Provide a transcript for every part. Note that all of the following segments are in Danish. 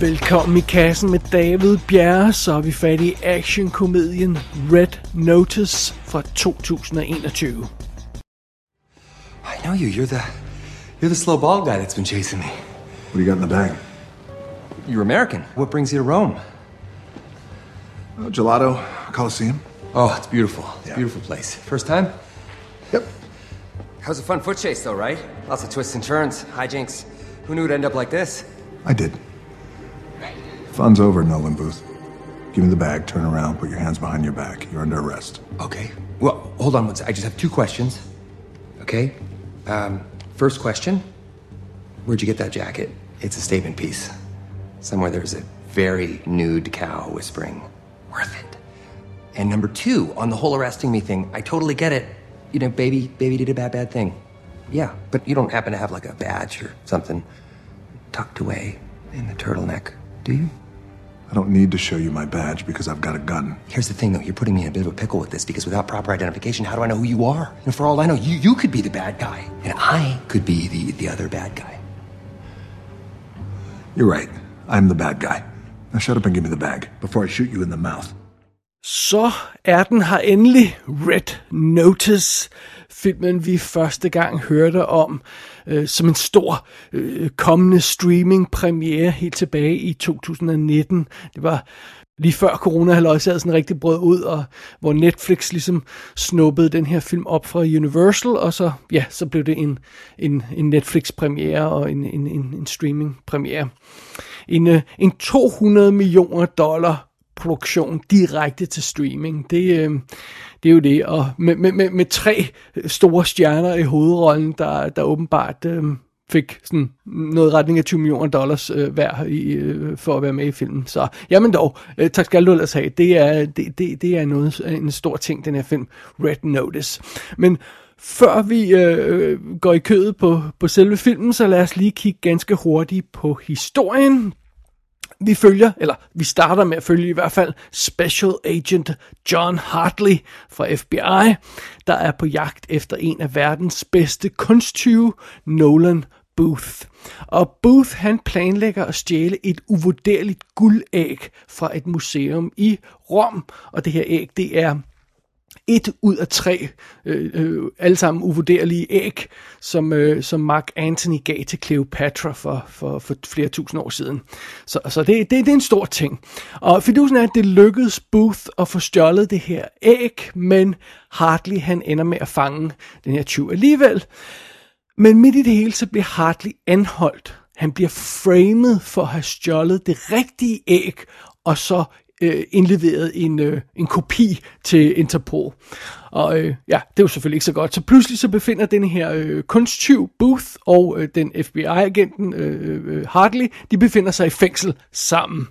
Velkommen i kassen med David Bjerre, så er vi fat i actionkomedien Red Notice fra 2021. I know you. You're the you're the slow bald guy that's been chasing me. What do you got in the bag? You're American. What brings you to Rome? Oh, Gelato Coliseum. Oh, it's beautiful. It's a Yeah. beautiful place. First time? Yep. How's a fun foot chase though, right? Lots of twists and turns, hijinks. Who knew it'd end up like this? I did. Fun's over, Nolan Booth. Give me the bag, turn around, put your hands behind your back. You're under arrest. Okay. Well, hold on one sec. I just have two questions. Okay. Um, first question. Where'd you get that jacket? It's a statement piece. Somewhere there's a very nude cow whispering, worth it. And number two, on the whole arresting me thing, I totally get it. You know, baby, baby did a bad, bad thing. Yeah, but you don't happen to have like a badge or something tucked away in the turtleneck, do you? I don't need to show you my badge because I've got a gun. Here's the thing, though. You're putting me in a bit of a pickle with this because without proper identification, how do I know who you are? And for all I know, you, you could be the bad guy, and I could be the, the other bad guy. You're right. I'm the bad guy. Now shut up and give me the bag before I shoot you in the mouth. Så er den her endelig Red Notice, filmen vi første gang hørte om øh, som en stor øh, kommende streaming premiere helt tilbage i 2019. Det var lige før corona havde sådan rigtig brød ud, og hvor Netflix ligesom snuppede den her film op fra Universal, og så, ja, så blev det en, en, en Netflix-premiere og en, en, en, en streaming-premiere. En, øh, en 200 millioner dollar produktion direkte til streaming. Det, øh, det er jo det, og med, med, med, med tre store stjerner i hovedrollen, der, der åbenbart øh, fik sådan noget retning af 20 millioner dollars øh, hver i, øh, for at være med i filmen. Så jamen dog, øh, tak skal du ellers have. Det er, det, det, det er noget, en stor ting, den her film, Red Notice. Men før vi øh, går i kødet på, på selve filmen, så lad os lige kigge ganske hurtigt på historien vi følger, eller vi starter med at følge i hvert fald Special Agent John Hartley fra FBI, der er på jagt efter en af verdens bedste kunsttyve, Nolan Booth. Og Booth han planlægger at stjæle et uvurderligt guldæg fra et museum i Rom, og det her æg det er et ud af tre, øh, øh, alle sammen uvurderlige æg, som, øh, som Mark Antony gav til Cleopatra for, for, for flere tusind år siden. Så, så det, det, det er en stor ting. Og fidusen er, at det lykkedes Booth at få stjålet det her æg, men Hartley han ender med at fange den her tyv alligevel. Men midt i det hele, så bliver Hartley anholdt. Han bliver framed for at have stjålet det rigtige æg, og så øh, indleveret en, øh, en kopi til Interpol. Og øh, ja, det er jo selvfølgelig ikke så godt. Så pludselig så befinder den her øh, kunsttyv Booth og øh, den FBI-agenten øh, øh, Hartley, de befinder sig i fængsel sammen.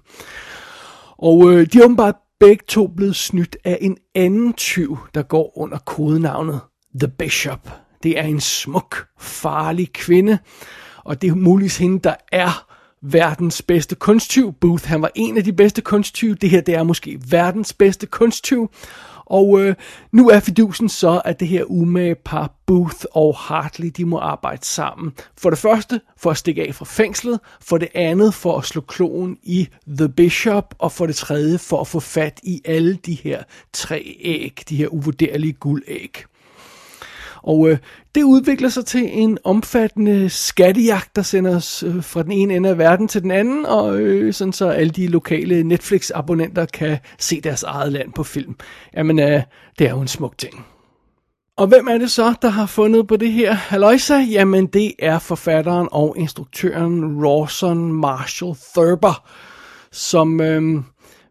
Og øh, de er åbenbart begge to blevet snydt af en anden tyv, der går under kodenavnet The Bishop. Det er en smuk, farlig kvinde, og det er muligvis hende, der er verdens bedste kunsttyv. Booth, han var en af de bedste kunsttyve. Det her, det er måske verdens bedste kunsttyv. Og øh, nu er fidusen så, at det her umage par Booth og Hartley, de må arbejde sammen. For det første for at stikke af fra fængslet, for det andet for at slå kloen i The Bishop, og for det tredje for at få fat i alle de her tre æg, de her uvurderlige guldæg. Og øh, det udvikler sig til en omfattende skattejagt, der sender os øh, fra den ene ende af verden til den anden, og øh, sådan så alle de lokale Netflix-abonnenter kan se deres eget land på film. Jamen, øh, det er jo en smuk ting. Og hvem er det så, der har fundet på det her haløjsa? Jamen, det er forfatteren og instruktøren Rawson Marshall Thurber, som øh,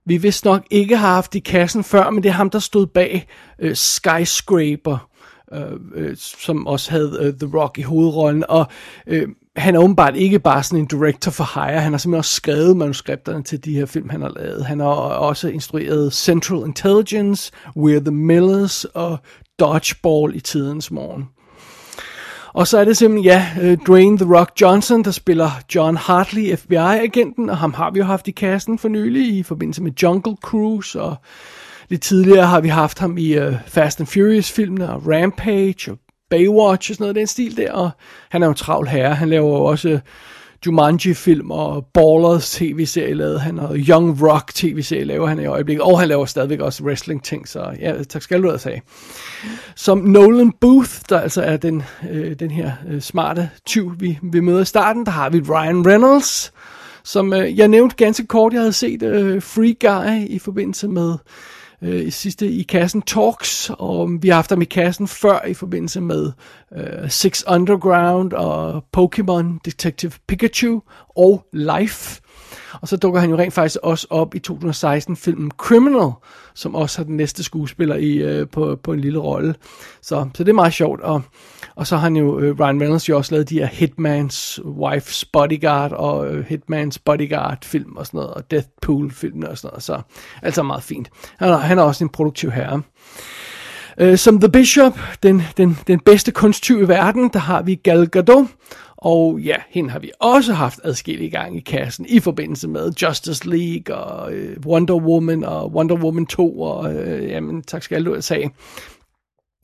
vi vist nok ikke har haft i kassen før, men det er ham, der stod bag øh, Skyscraper, Øh, øh, som også havde øh, The Rock i hovedrollen, og øh, han er åbenbart ikke bare sådan en director for hire, han har simpelthen også skrevet manuskripterne til de her film, han har lavet. Han har også instrueret Central Intelligence, We're the Millers og Dodgeball i tidens morgen. Og så er det simpelthen, ja, øh, Dwayne The Rock Johnson, der spiller John Hartley, FBI-agenten, og ham har vi jo haft i kassen for nylig i forbindelse med Jungle Cruise, og lidt tidligere har vi haft ham i uh, Fast and Furious-filmene, og Rampage, og Baywatch og sådan noget den stil der, og han er jo en travl herre, han laver jo også øh, Jumanji-film og Ballers tv-serie lavede han, og Young Rock tv-serie laver han i øjeblikket, og han laver stadigvæk også wrestling-ting, så ja, tak skal du have sagde. Som Nolan Booth, der altså er den, øh, den her øh, smarte tyv, vi, vi møder i starten, der har vi Ryan Reynolds, som øh, jeg nævnte ganske kort, jeg havde set øh, Free Guy i forbindelse med øh, sidste i kassen Talks, og vi har haft ham i kassen før i forbindelse med øh, Six Underground og Pokémon Detective Pikachu og Life. Og så dukker han jo rent faktisk også op i 2016-filmen Criminal, som også har den næste skuespiller i, øh, på, på en lille rolle. Så, så det er meget sjovt. Og, og så har han jo, øh, Ryan Reynolds jo også lavet de her Hitman's Wife's Bodyguard og øh, Hitman's Bodyguard film og sådan noget, og Deathpool film og sådan noget. Så altså meget fint. Han er, han er også en produktiv herre. Øh, som The Bishop, den, den, den bedste kunsttyv i verden, der har vi Gal Gadot, og ja, hende har vi også haft adskillige gange i kassen i forbindelse med Justice League og øh, Wonder Woman og Wonder Woman 2 og øh, jamen tak skal du have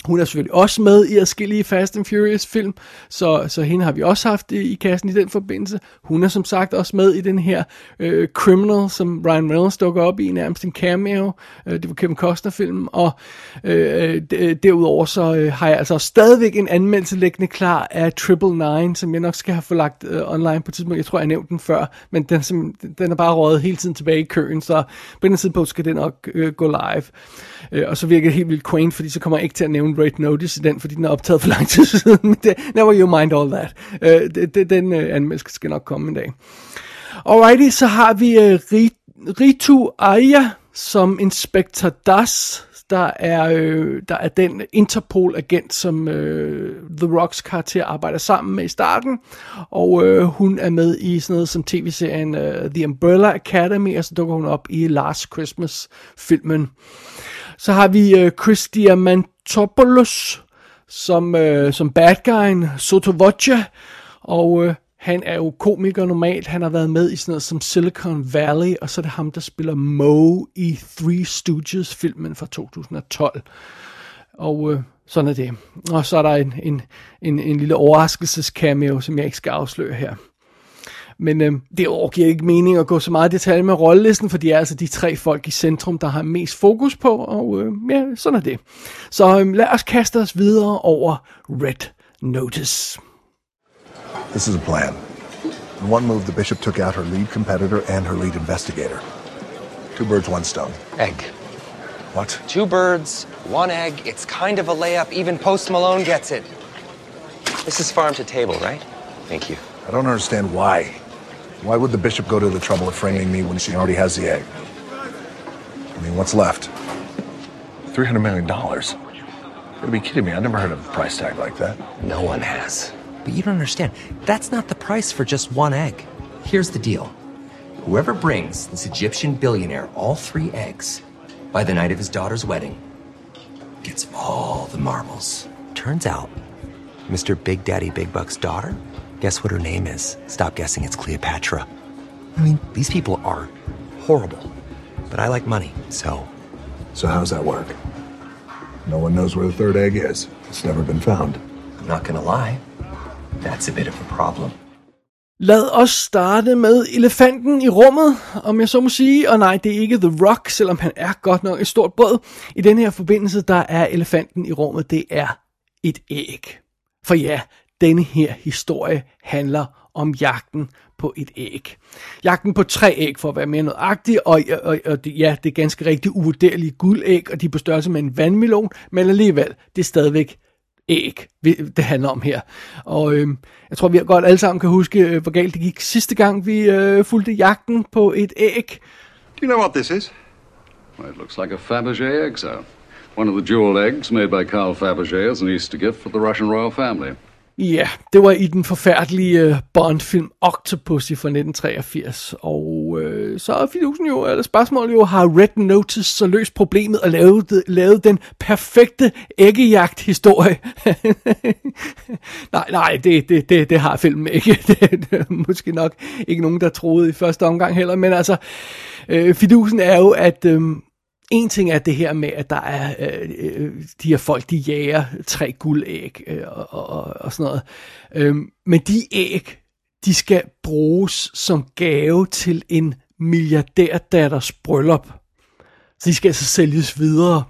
hun er selvfølgelig også med i forskellige Fast and Furious film, så, så hende har vi også haft i, i kassen i den forbindelse. Hun er som sagt også med i den her øh, Criminal, som Ryan Reynolds dukker op i, nærmest en cameo. Øh, det var Kevin Costner-film, og øh, øh, derudover så øh, har jeg altså stadigvæk en anmeldelse liggende klar af Triple Nine, som jeg nok skal have forlagt øh, online på et tidspunkt. Jeg tror, jeg nævnte den før, men den, som, den er bare røget hele tiden tilbage i køen, så på den tidspunkt skal den nok øh, gå live. Øh, og så virker det helt vildt quaint, fordi så kommer jeg ikke til at nævne Red Notice i den, fordi den er optaget for lang tid siden. Never you mind all that. Øh, den øh, anmeldelse skal nok komme en dag. Alrighty, så har vi øh, Ritu Aya som Inspector Das, der er, øh, der er den Interpol-agent, som øh, The Rocks karakter arbejder sammen med i starten, og øh, hun er med i sådan noget som tv-serien øh, The Umbrella Academy, og så dukker hun op i Last Christmas-filmen. Så har vi øh, Chris Diamantopoulos som, øh, som bad guyen, Soto Voce, og øh, han er jo komiker normalt. Han har været med i sådan noget som Silicon Valley, og så er det ham, der spiller Moe i Three Stooges-filmen fra 2012. Og øh, sådan er det. Og så er der en, en, en, en lille overraskelsescameo, som jeg ikke skal afsløre her. Men øh, det giver ikke mening at gå så meget i detalje med rollelisten, for de er altså de tre folk i centrum, der har mest fokus på, og øh, ja, sådan er det. Så øh, lad os kaste os videre over Red Notice. This is a plan. In one move, the bishop took out her lead competitor and her lead investigator. Two birds, one stone. Egg. What? Two birds, one egg. It's kind of a layup. Even Post Malone gets it. This is farm to table, right? Thank you. I don't understand why. Why would the bishop go to the trouble of framing me when she already has the egg? I mean, what's left? $300 million. You gotta be kidding me. I've never heard of a price tag like that. No one has. But you don't understand. That's not the price for just one egg. Here's the deal whoever brings this Egyptian billionaire all three eggs by the night of his daughter's wedding gets all the marbles. Turns out, Mr. Big Daddy Big Buck's daughter Guess what her name is? Stop guessing, it's Cleopatra. I mean, these people are horrible. But I like money, so. So, how's that work? No one knows where the third egg is. It's never been found. I'm not gonna lie. That's a bit of a problem. Lad os starte med elefanten i rummet, om jeg så må sige. Og nej, det er ikke The Rock, selvom han er godt nok et stort brød. I den her forbindelse, der er elefanten i rummet, det er et æg. For ja, denne her historie handler om jagten på et æg. Jagten på tre æg, for at være mere nøjagtig, og, og, og det, ja, det er ganske rigtig uvurderlige guldæg, og de er på størrelse med en vandmelon, men alligevel, det er stadigvæk æg, det handler om her. Og øh, jeg tror, vi godt alle sammen kan huske, øh, hvor galt det gik sidste gang, vi øh, fulgte jagten på et æg. Do you know what this is? Well, it looks like a Fabergé egg, sir. One of the jeweled eggs made by Carl Fabergé as an Easter gift for the Russian royal family. Ja, det var i den forfærdelige øh, Bond-film Octopussy fra 1983. Og øh, så er fidusen jo, eller spørgsmålet jo, har Red Notice så løst problemet og lavet, lavet den perfekte æggejagt-historie? nej, nej, det, det, det, det har filmen ikke. det, det er måske nok ikke nogen, der troede i første omgang heller. Men altså, øh, fidusen er jo, at... Øh, en ting er det her med, at der er øh, øh de her folk, de jager tre guldæg øh, og, og, og sådan noget. Øhm, men de æg, de skal bruges som gave til en milliardærdatters bryllup. Så de skal altså sælges videre.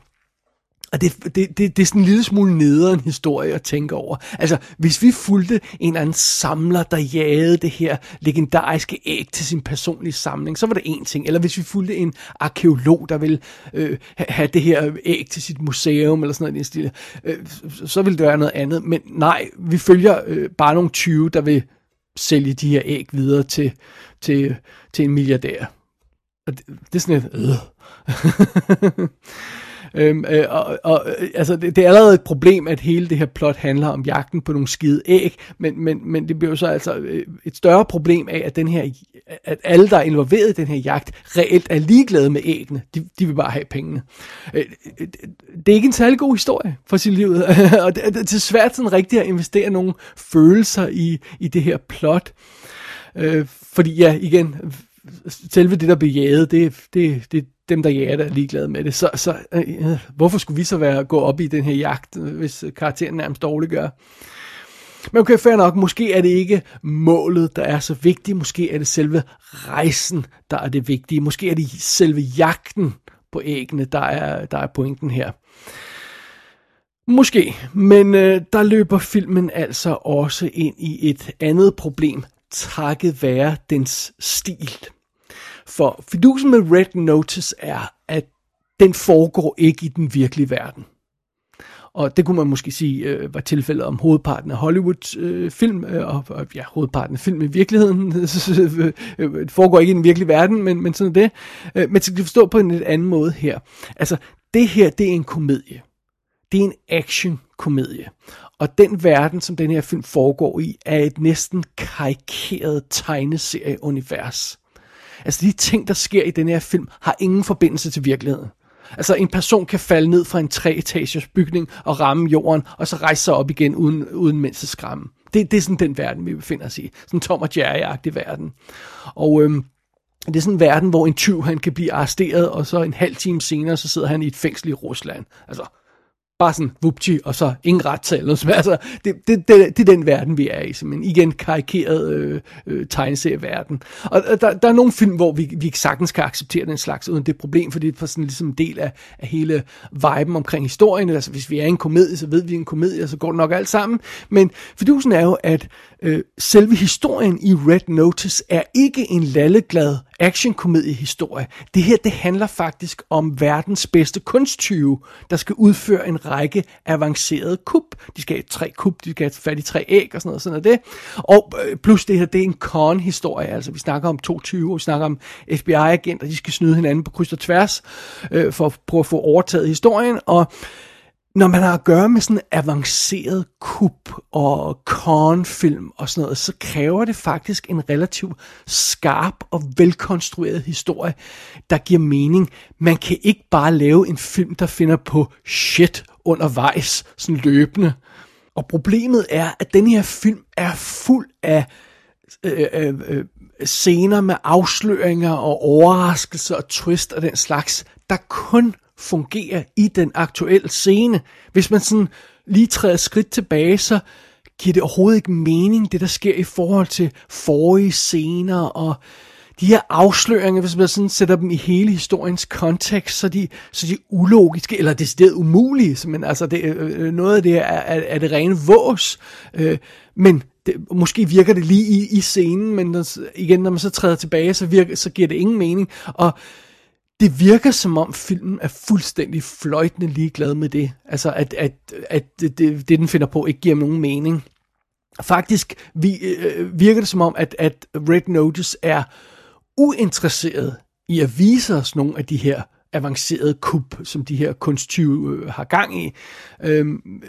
Og det, det, det, det er sådan en lille smule nederen historie at tænke over. Altså, hvis vi fulgte en eller anden samler, der jagede det her legendariske æg til sin personlige samling, så var det en ting. Eller hvis vi fulgte en arkeolog, der ville øh, have det her æg til sit museum, eller sådan noget i stil, øh, så ville det være noget andet. Men nej, vi følger øh, bare nogle 20, der vil sælge de her æg videre til, til, til en milliardær. Og det, det er sådan et... Øh. Øhm, øh, og, og, øh, altså, det, det er allerede et problem, at hele det her plot handler om jagten på nogle skide æg, men, men, men det bliver jo så altså øh, et større problem af, at, den her, at alle, der er involveret i den her jagt, reelt er ligeglade med æggene. De, de vil bare have pengene. Øh, øh det er ikke en særlig god historie for sit liv, og det, det er svært sådan rigtigt at investere nogle følelser i, i det her plot. Øh, fordi ja, igen, selve det, der bliver jaget, det, det, det, dem, der jager, det, er ligeglade med det. Så, så øh, øh, hvorfor skulle vi så være gå op i den her jagt, øh, hvis øh, karakteren nærmest dårligt gør? Men okay, fair nok, måske er det ikke målet, der er så vigtigt, måske er det selve rejsen, der er det vigtige, måske er det selve jagten på æggene, der er, der er pointen her. Måske, men øh, der løber filmen altså også ind i et andet problem, takket være dens stil. For fidusen med Red Notice er, at den foregår ikke i den virkelige verden. Og det kunne man måske sige øh, var tilfældet om hovedparten af Hollywood øh, film, øh, og, og ja, hovedparten af film i virkeligheden. Øh, det foregår ikke i den virkelige verden, men, men sådan er det. Øh, men skal vi forstå på en lidt anden måde her. Altså, det her, det er en komedie. Det er en action-komedie. Og den verden, som den her film foregår i, er et næsten karikeret tegneserie-univers. Altså de ting, der sker i den her film, har ingen forbindelse til virkeligheden. Altså en person kan falde ned fra en treetagers bygning og ramme jorden, og så rejse sig op igen uden, uden mindst skræmme. Det, det er sådan den verden, vi befinder os i. Sådan en Tom og Jerry-agtig verden. Og øhm, det er sådan en verden, hvor en tyv han kan blive arresteret, og så en halv time senere, så sidder han i et fængsel i Rusland. Altså, bare sådan, vupti, og så ingen retssal. eller noget. Altså, det, det, det, det er den verden, vi er i, men igen karikeret øh, øh, tegneserieverden. Og der, der er nogle film, hvor vi, vi sagtens kan acceptere den slags, uden det problem, fordi det er sådan ligesom en del af, af hele viben omkring historien. Altså, hvis vi er en komedie, så ved vi en komedie, og så går det nok alt sammen. Men fidusen er jo, at øh, selve historien i Red Notice er ikke en lalleglad actionkomediehistorie. Det her, det handler faktisk om verdens bedste kunsttyve, der skal udføre en række avancerede kup. De skal have tre kup, de skal have fat i tre æg og sådan noget, sådan er det. Og øh, plus det her, det er en con-historie, altså vi snakker om to tyve, vi snakker om FBI-agenter, de skal snyde hinanden på kryds og tværs, øh, for at prøve at få overtaget historien, og når man har at gøre med sådan avanceret kup og kornfilm og sådan noget, så kræver det faktisk en relativt skarp og velkonstrueret historie, der giver mening. Man kan ikke bare lave en film, der finder på shit undervejs, sådan løbende. Og problemet er, at den her film er fuld af øh, øh, øh, scener med afsløringer og overraskelser og twist og den slags, der kun fungerer i den aktuelle scene. Hvis man sådan lige træder skridt tilbage, så giver det overhovedet ikke mening, det der sker i forhold til forrige scener og de her afsløringer, hvis man sådan sætter dem i hele historiens kontekst, så de, så de ulogiske, eller decideret umulige, men altså det, øh, øh, noget af det er, er, er det rene vås, øh, men det, måske virker det lige i, i scenen, men når, igen, når man så træder tilbage, så, virker, så giver det ingen mening, og det virker som om filmen er fuldstændig fløjtende ligeglad med det. Altså, at, at, at det, det, den finder på, ikke giver nogen mening. Faktisk vi, øh, virker det som om, at, at Red Notice er uinteresseret i at vise os nogle af de her avancerede kub, som de her kunsttyve øh, har gang i. Øhm,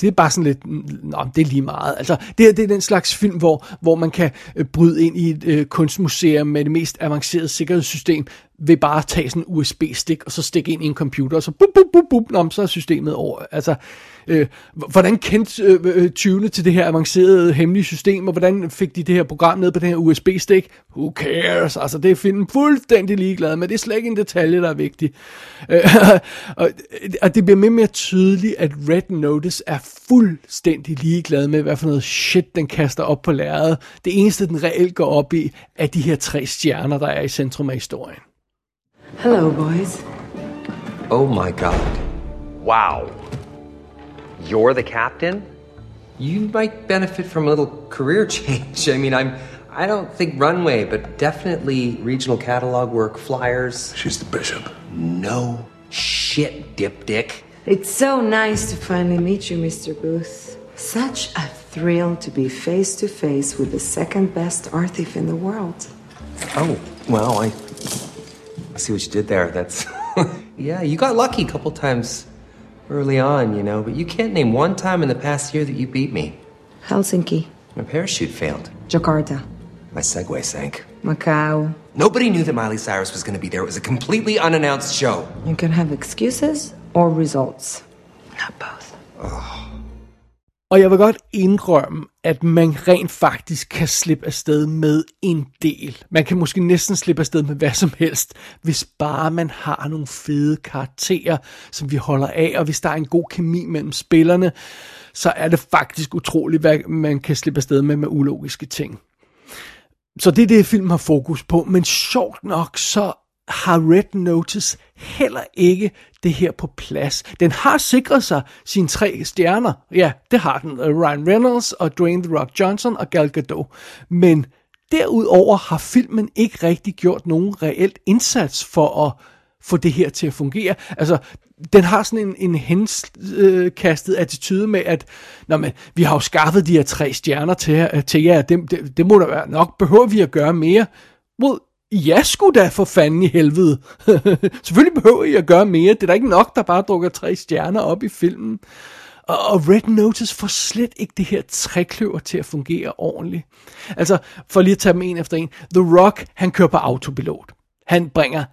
det er bare sådan lidt, mm, nå, det er lige meget. Altså, det, det er den slags film, hvor, hvor man kan øh, bryde ind i et øh, kunstmuseum med det mest avancerede sikkerhedssystem, ved bare at tage sådan en USB-stik, og så stikke ind i en computer, og så bup, bup, bup, bup, nom, så er systemet over. Altså, øh, hvordan kendte øh, øh, tyvene til det her avancerede hemmelige system, og hvordan fik de det her program ned på den her USB-stik? Who cares? Altså, det er filmen fuldstændig ligeglad med. Det er slet ikke en detalje, der er vigtig. Øh, og, og det bliver mere og mere tydeligt, at Red Notice er fuldstændig ligeglad med, hvad for noget shit, den kaster op på lærredet. Det eneste, den reelt går op i, er de her tre stjerner, der er i centrum af historien. Hello, boys. Oh my god. Wow. You're the captain? You might benefit from a little career change. I mean, I'm I don't think runway, but definitely regional catalog work, flyers. She's the bishop. No shit, dipdick. It's so nice to finally meet you, Mr. Booth. Such a thrill to be face to face with the second best art thief in the world. Oh, well, I I see what you did there. That's yeah, you got lucky a couple times early on, you know, but you can't name one time in the past year that you beat me. Helsinki, My parachute failed. Jakarta, My Segway sank. Macau. Nobody knew that Miley Cyrus was going to be there. It was a completely unannounced show. You can have excuses or results. Not both. Og jeg vil godt indrømme, at man rent faktisk kan slippe afsted med en del. Man kan måske næsten slippe afsted med hvad som helst, hvis bare man har nogle fede karakterer, som vi holder af, og hvis der er en god kemi mellem spillerne, så er det faktisk utroligt, hvad man kan slippe afsted med med ulogiske ting. Så det er det, filmen har fokus på. Men sjovt nok, så har Red Notice heller ikke det her på plads. Den har sikret sig sine tre stjerner. Ja, det har den. Øh, Ryan Reynolds og Dwayne The Rock Johnson og Gal Gadot. Men derudover har filmen ikke rigtig gjort nogen reelt indsats for at få det her til at fungere. Altså, den har sådan en, en henskastet øh, attitude med, at Nå, men, vi har jo skaffet de her tre stjerner til, til jer, det, det, det må der være nok. Behøver vi at gøre mere? Well, ja, sgu da for fanden i helvede. Selvfølgelig behøver I at gøre mere. Det er da ikke nok, der bare drukker tre stjerner op i filmen. Og, og Red Notice får slet ikke det her trækløver til at fungere ordentligt. Altså, for lige at tage dem en efter en. The Rock, han kører på autopilot. Han bringer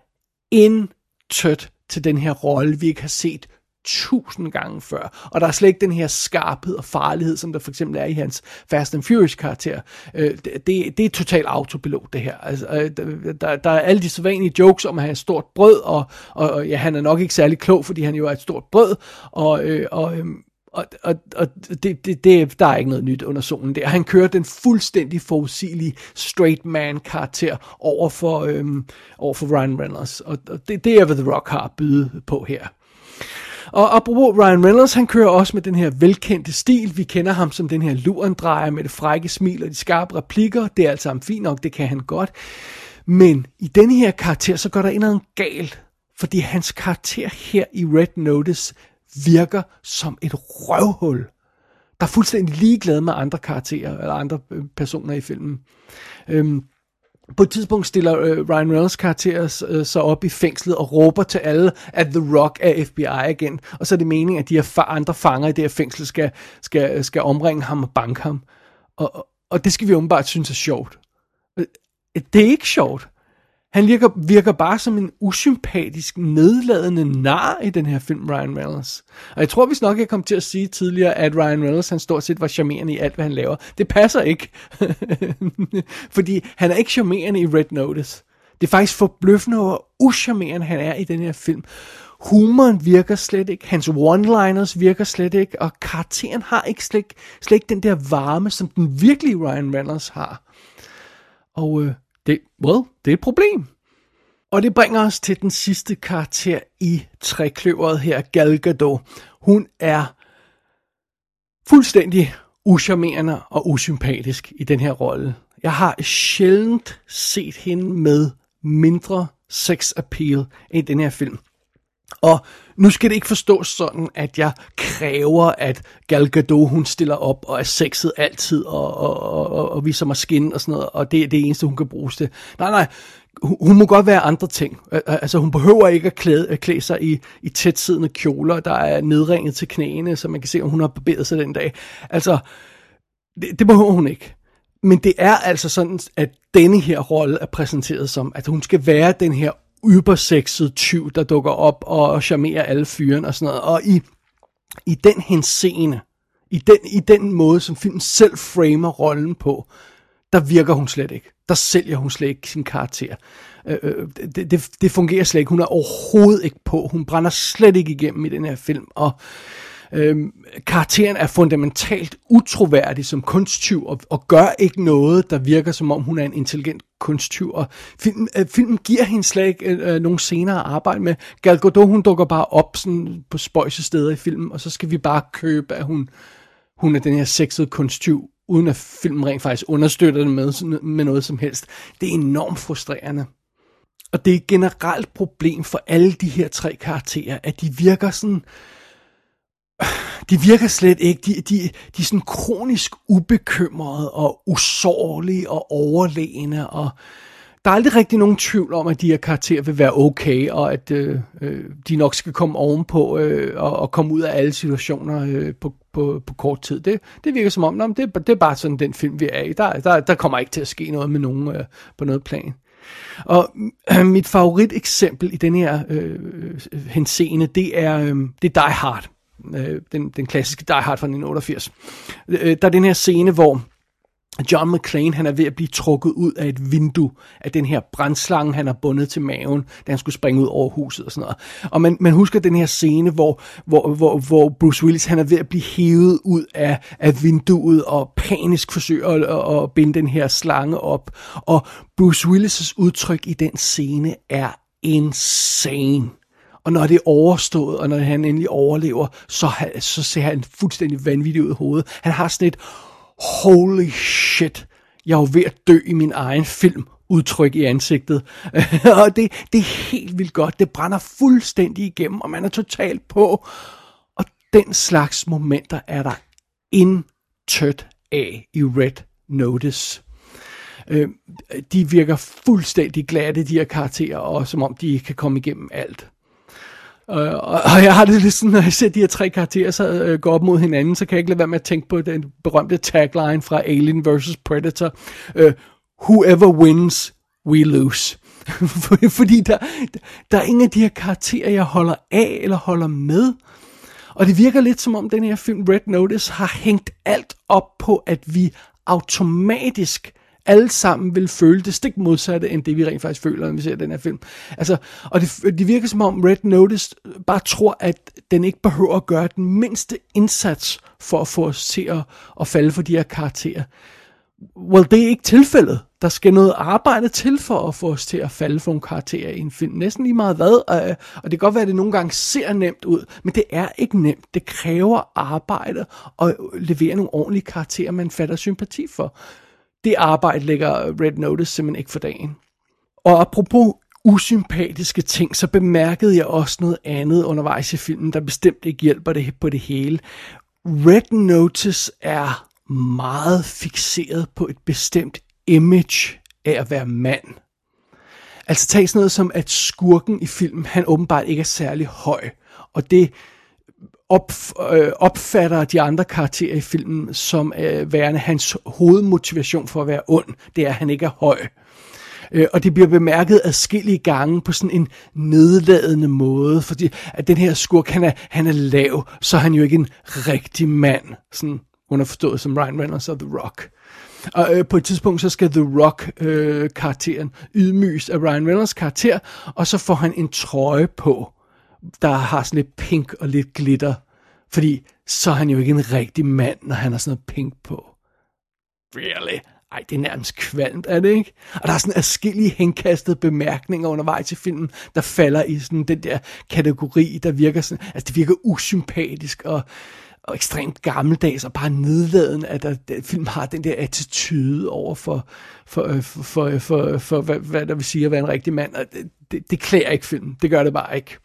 intet til den her rolle, vi ikke har set tusind gange før. Og der er slet ikke den her skarphed og farlighed, som der for eksempel er i hans Fast and Furious karakter. Øh, det, det, er total autopilot, det her. Altså, øh, der, der er alle de sædvanlige jokes om at have et stort brød, og, og, og ja, han er nok ikke særlig klog, fordi han jo er et stort brød, og, øh, og øh, og, og, og det, det, det, der er ikke noget nyt under solen der. Han kører den fuldstændig forudsigelige straight man karakter over for, øhm, over for Ryan Reynolds. Og, og det, det er, hvad The Rock har at byde på her. Og apropos Ryan Reynolds, han kører også med den her velkendte stil. Vi kender ham som den her lurendrejer med det frække smil og de skarpe replikker. Det er altså ham fint nok, det kan han godt. Men i denne her karakter, så går der en galt. Fordi hans karakter her i Red Notice virker som et røvhul, der er fuldstændig ligeglad med andre karakterer, eller andre øh, personer i filmen. Øhm, på et tidspunkt stiller øh, Ryan Reynolds karakter øh, sig op i fængslet og råber til alle, at The Rock er FBI igen. Og så er det meningen, at de her fa- andre fanger i det her fængsel skal, skal, skal omringe ham og banke ham. Og, og det skal vi åbenbart synes er sjovt. Øh, det er ikke sjovt. Han virker, virker bare som en usympatisk, nedladende nar i den her film, Ryan Reynolds. Og jeg tror, vi nok jeg kom til at sige tidligere, at Ryan Reynolds, han stort set var charmerende i alt, hvad han laver. Det passer ikke. Fordi han er ikke charmerende i Red Notice. Det er faktisk forbløffende, hvor uscharmerende han er i den her film. Humoren virker slet ikke, hans one-liners virker slet ikke, og karakteren har ikke slet, slet ikke den der varme, som den virkelige Ryan Reynolds har. Og øh, det, well, det er et problem. Og det bringer os til den sidste karakter i trekløveret her, Gal Gadot. Hun er fuldstændig uscharmerende og usympatisk i den her rolle. Jeg har sjældent set hende med mindre sex appeal i den her film. Og nu skal det ikke forstås sådan, at jeg kræver, at Gal Gadot, hun stiller op og er sexet altid, og, og, og, og, viser mig skin og sådan noget, og det er det eneste, hun kan bruges til. Nej, nej, hun, hun må godt være andre ting. Altså, hun behøver ikke at klæde, at klæde sig i, i tætsiddende kjoler, der er nedringet til knæene, så man kan se, om hun har barberet sig den dag. Altså, det, det behøver hun ikke. Men det er altså sådan, at denne her rolle er præsenteret som, at hun skal være den her ybersexet tyv, der dukker op og charmerer alle fyren og sådan noget. Og i, i den henseende, i den, i den måde, som filmen selv framer rollen på, der virker hun slet ikke. Der sælger hun slet ikke sin karakter. Øh, øh, det, det, det fungerer slet ikke. Hun er overhovedet ikke på. Hun brænder slet ikke igennem i den her film. Og øh, Øhm, karakteren er fundamentalt utroværdig som kunsttyv, og, og gør ikke noget, der virker som om hun er en intelligent kunsttyv. Og film, øh, filmen giver hende slet ikke øh, øh nogle scener at arbejde med. Gal Gadot, hun dukker bare op sådan, på spøjse steder i filmen, og så skal vi bare købe, at hun, hun er den her sexede kunsttyv, uden at filmen rent faktisk understøtter det med, med noget som helst. Det er enormt frustrerende. Og det er et generelt problem for alle de her tre karakterer, at de virker sådan... De virker slet ikke, de, de, de er sådan kronisk ubekymrede og usårlige og overlegne, og der er aldrig rigtig nogen tvivl om, at de her karakterer vil være okay, og at øh, øh, de nok skal komme ovenpå øh, og, og komme ud af alle situationer øh, på, på, på kort tid. Det, det virker som om, det, det er bare sådan den film, vi er i. Der, der, der kommer ikke til at ske noget med nogen øh, på noget plan. Og øh, mit favorit eksempel i den her øh, øh, henseende, det er, øh, det er Die Hard. Øh, den, den klassiske Die Hard fra 1988. Øh, der er den her scene, hvor John McClane, han er ved at blive trukket ud af et vindue af den her brændslange, han har bundet til maven, da han skulle springe ud over huset og sådan noget. Og man, man husker den her scene, hvor, hvor, hvor, hvor Bruce Willis, han er ved at blive hævet ud af, af vinduet og panisk forsøger at, at binde den her slange op. Og Bruce Willis' udtryk i den scene er insane. Og når det er overstået, og når han endelig overlever, så, så ser han fuldstændig vanvittig ud i hovedet. Han har sådan et holy shit, jeg er jo ved at dø i min egen film, udtryk i ansigtet. og det, det er helt vildt godt. Det brænder fuldstændig igennem, og man er totalt på. Og den slags momenter er der intet af i Red Notice. Øh, de virker fuldstændig glatte, de her karakterer, og som om de kan komme igennem alt. Øh, og, og, jeg har det lidt sådan, når jeg ser de her tre karakterer så, øh, gå op mod hinanden, så kan jeg ikke lade være med at tænke på den berømte tagline fra Alien vs. Predator. Øh, Whoever wins, we lose. Fordi der, der er ingen af de her karakterer, jeg holder af eller holder med. Og det virker lidt som om den her film Red Notice har hængt alt op på, at vi automatisk alle sammen vil føle det stik modsatte, end det vi rent faktisk føler, når vi ser den her film. Altså, og det, det virker som om Red Notice bare tror, at den ikke behøver at gøre den mindste indsats for at få os til at, at falde for de her karakterer. Well, det er ikke tilfældet. Der skal noget arbejde til for at få os til at falde for en karakter i en film. Næsten lige meget hvad. Og det kan godt være, at det nogle gange ser nemt ud, men det er ikke nemt. Det kræver arbejde at levere nogle ordentlige karakterer, man fatter sympati for det arbejde lægger Red Notice simpelthen ikke for dagen. Og apropos usympatiske ting, så bemærkede jeg også noget andet undervejs i filmen, der bestemt ikke hjælper det på det hele. Red Notice er meget fixeret på et bestemt image af at være mand. Altså tag sådan noget som, at skurken i filmen, han åbenbart ikke er særlig høj. Og det op, øh, opfatter de andre karakterer i filmen som øh, værende hans hovedmotivation for at være ond. Det er, at han ikke er høj. Øh, og det bliver bemærket adskillige gange på sådan en nedladende måde, fordi at den her skurk, han er, han er lav, så er han jo ikke en rigtig mand. Sådan underforstået som Ryan Reynolds og The Rock. Og øh, på et tidspunkt, så skal The Rock-karakteren øh, ydmyges af Ryan Reynolds karakter, og så får han en trøje på, der har sådan lidt pink og lidt glitter. Fordi så er han jo ikke en rigtig mand, når han har sådan noget pink på. Really? Ej, det er nærmest kvalmt, er det ikke? Og der er sådan afskillige henkastede bemærkninger undervejs til filmen, der falder i sådan den der kategori, der virker sådan, altså det virker usympatisk og, og ekstremt gammeldags og bare nedladende, at der, at film har den der attitude over for, for, øh, for, for, for, for hvad, hvad der vil sige at være en rigtig mand. Og det, det, det klæder ikke filmen. Det gør det bare ikke.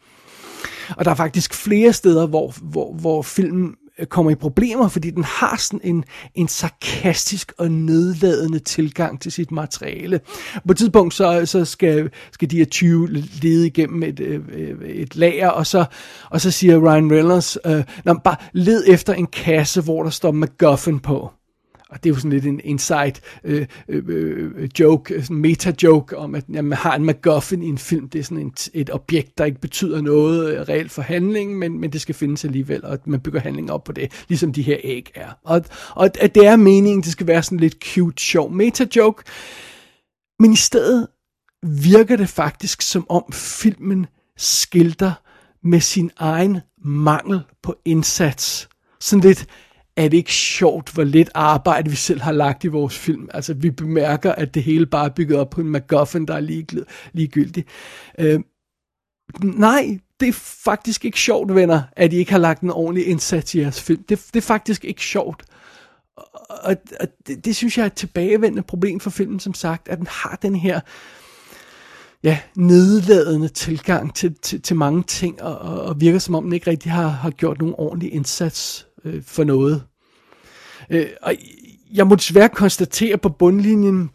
Og der er faktisk flere steder, hvor, hvor, hvor filmen øh, kommer i problemer, fordi den har sådan en, en sarkastisk og nedladende tilgang til sit materiale. På et tidspunkt så, så skal, skal de her 20 lede igennem et, øh, øh, et lager, og så, og så siger Ryan Reynolds, øh, bare led efter en kasse, hvor der står MacGuffin på og det er jo sådan lidt en inside øh, øh, øh, joke, sådan meta-joke om, at jamen, man har en MacGuffin i en film. Det er sådan et, et objekt, der ikke betyder noget øh, reelt for handlingen, men, men det skal findes alligevel, og man bygger handling op på det, ligesom de her æg er. Og, og at det er meningen, det skal være sådan lidt cute, sjov meta-joke, men i stedet virker det faktisk som om filmen skilter med sin egen mangel på indsats. Sådan lidt, er det ikke sjovt, hvor lidt arbejde vi selv har lagt i vores film. Altså, vi bemærker, at det hele bare er bygget op på en MacGuffin, der er ligegyldig. Øh, nej, det er faktisk ikke sjovt, venner, at I ikke har lagt en ordentlig indsats i jeres film. Det, det er faktisk ikke sjovt. Og, og det, det synes jeg er et tilbagevendende problem for filmen, som sagt, at den har den her ja, nedladende tilgang til, til, til mange ting, og, og virker som om den ikke rigtig har, har gjort nogen ordentlig indsats øh, for noget. Øh, og jeg må desværre konstatere på bundlinjen,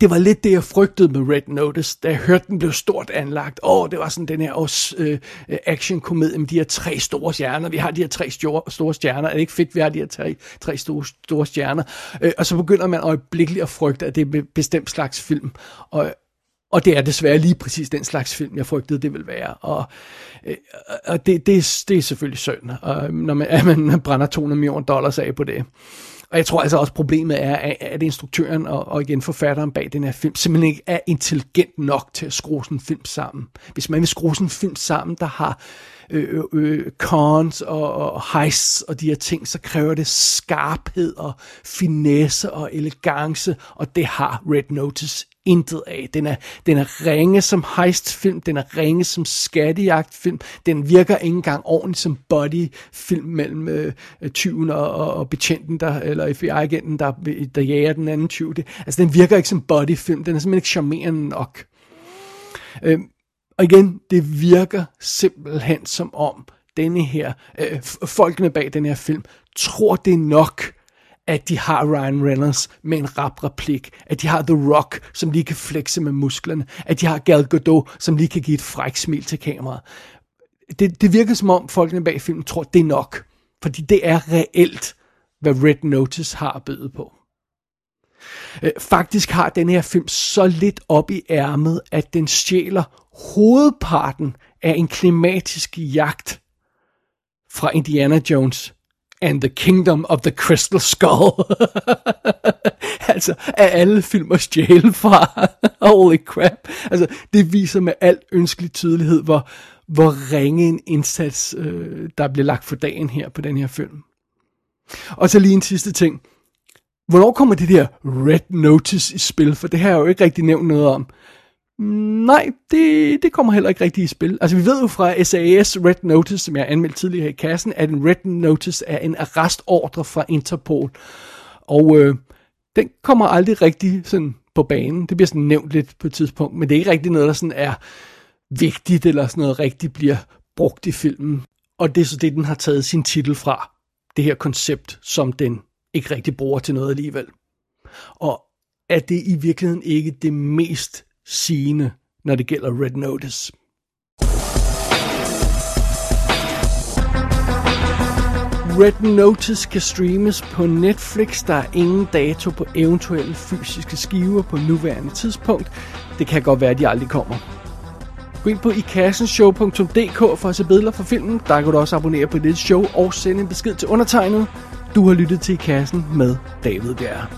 det var lidt det, jeg frygtede med Red Notice, da jeg hørte, den blev stort anlagt. Åh, oh, det var sådan den her også, øh, action-komedie med de her tre store stjerner. Vi har de her tre store, store stjerner. Er det ikke fedt, vi har de her tre, tre store, store stjerner? Øh, og så begynder man øjeblikkeligt at frygte, at det er en bestemt slags film. Og, og det er desværre lige præcis den slags film, jeg frygtede, det vil være. Og, øh, og det, det, det er selvfølgelig synd, og øh, når man, at man brænder 200 millioner dollars af på det. Og jeg tror altså også, problemet er, at instruktøren og, og igen forfatteren bag den her film simpelthen ikke er intelligent nok til at skrue sådan en film sammen. Hvis man vil skrue sådan en film sammen, der har øh, øh, øh cons og, og heists og de her ting, så kræver det skarphed og finesse og elegance, og det har Red Notice intet af. Den er, den er ringe som heistfilm, den er ringe som skattejagtfilm, den virker ikke engang ordentligt som bodyfilm mellem øh, øh, tyven og, og, og betjenten, der, eller FBI-agenten, der, der jager den anden tyv. Det, altså den virker ikke som bodyfilm, den er simpelthen ikke charmerende nok. Øh, og igen, det virker simpelthen som om denne her, øh, folkene bag den her film, tror det nok, at de har Ryan Reynolds med en rap replik, at de har The Rock, som lige kan flexe med musklerne, at de har Gal Gadot, som lige kan give et fræk smil til kameraet. Det, det virker som om folkene bag filmen tror, det er nok, fordi det er reelt, hvad Red Notice har at byde på. Øh, faktisk har den her film så lidt op i ærmet, at den stjæler hovedparten af en klimatisk jagt fra Indiana Jones and the Kingdom of the Crystal Skull. altså, af alle filmers stjæle fra. Holy crap. Altså, det viser med al ønskelig tydelighed, hvor, hvor ringe en indsats, øh, der bliver lagt for dagen her på den her film. Og så lige en sidste ting. Hvornår kommer det der Red Notice i spil? For det har jeg jo ikke rigtig nævnt noget om. Nej, det, det kommer heller ikke rigtigt i spil. Altså vi ved jo fra SAS Red Notice, som jeg anmeldte tidligere her i kassen, at en Red Notice er en arrestordre fra Interpol. Og øh, den kommer aldrig rigtig sådan på banen. Det bliver sådan nævnt lidt på et tidspunkt, men det er ikke rigtig noget, der sådan er vigtigt, eller sådan noget rigtigt bliver brugt i filmen. Og det er så det, den har taget sin titel fra. Det her koncept, som den ikke rigtig bruger til noget alligevel. Og er det i virkeligheden ikke det mest sigende, når det gælder Red Notice. Red Notice kan streames på Netflix. Der er ingen dato på eventuelle fysiske skiver på nuværende tidspunkt. Det kan godt være, at de aldrig kommer. Gå ind på ikassenshow.dk for at se billeder fra filmen. Der kan du også abonnere på det show og sende en besked til undertegnet. Du har lyttet til I Kassen med David Bjerg.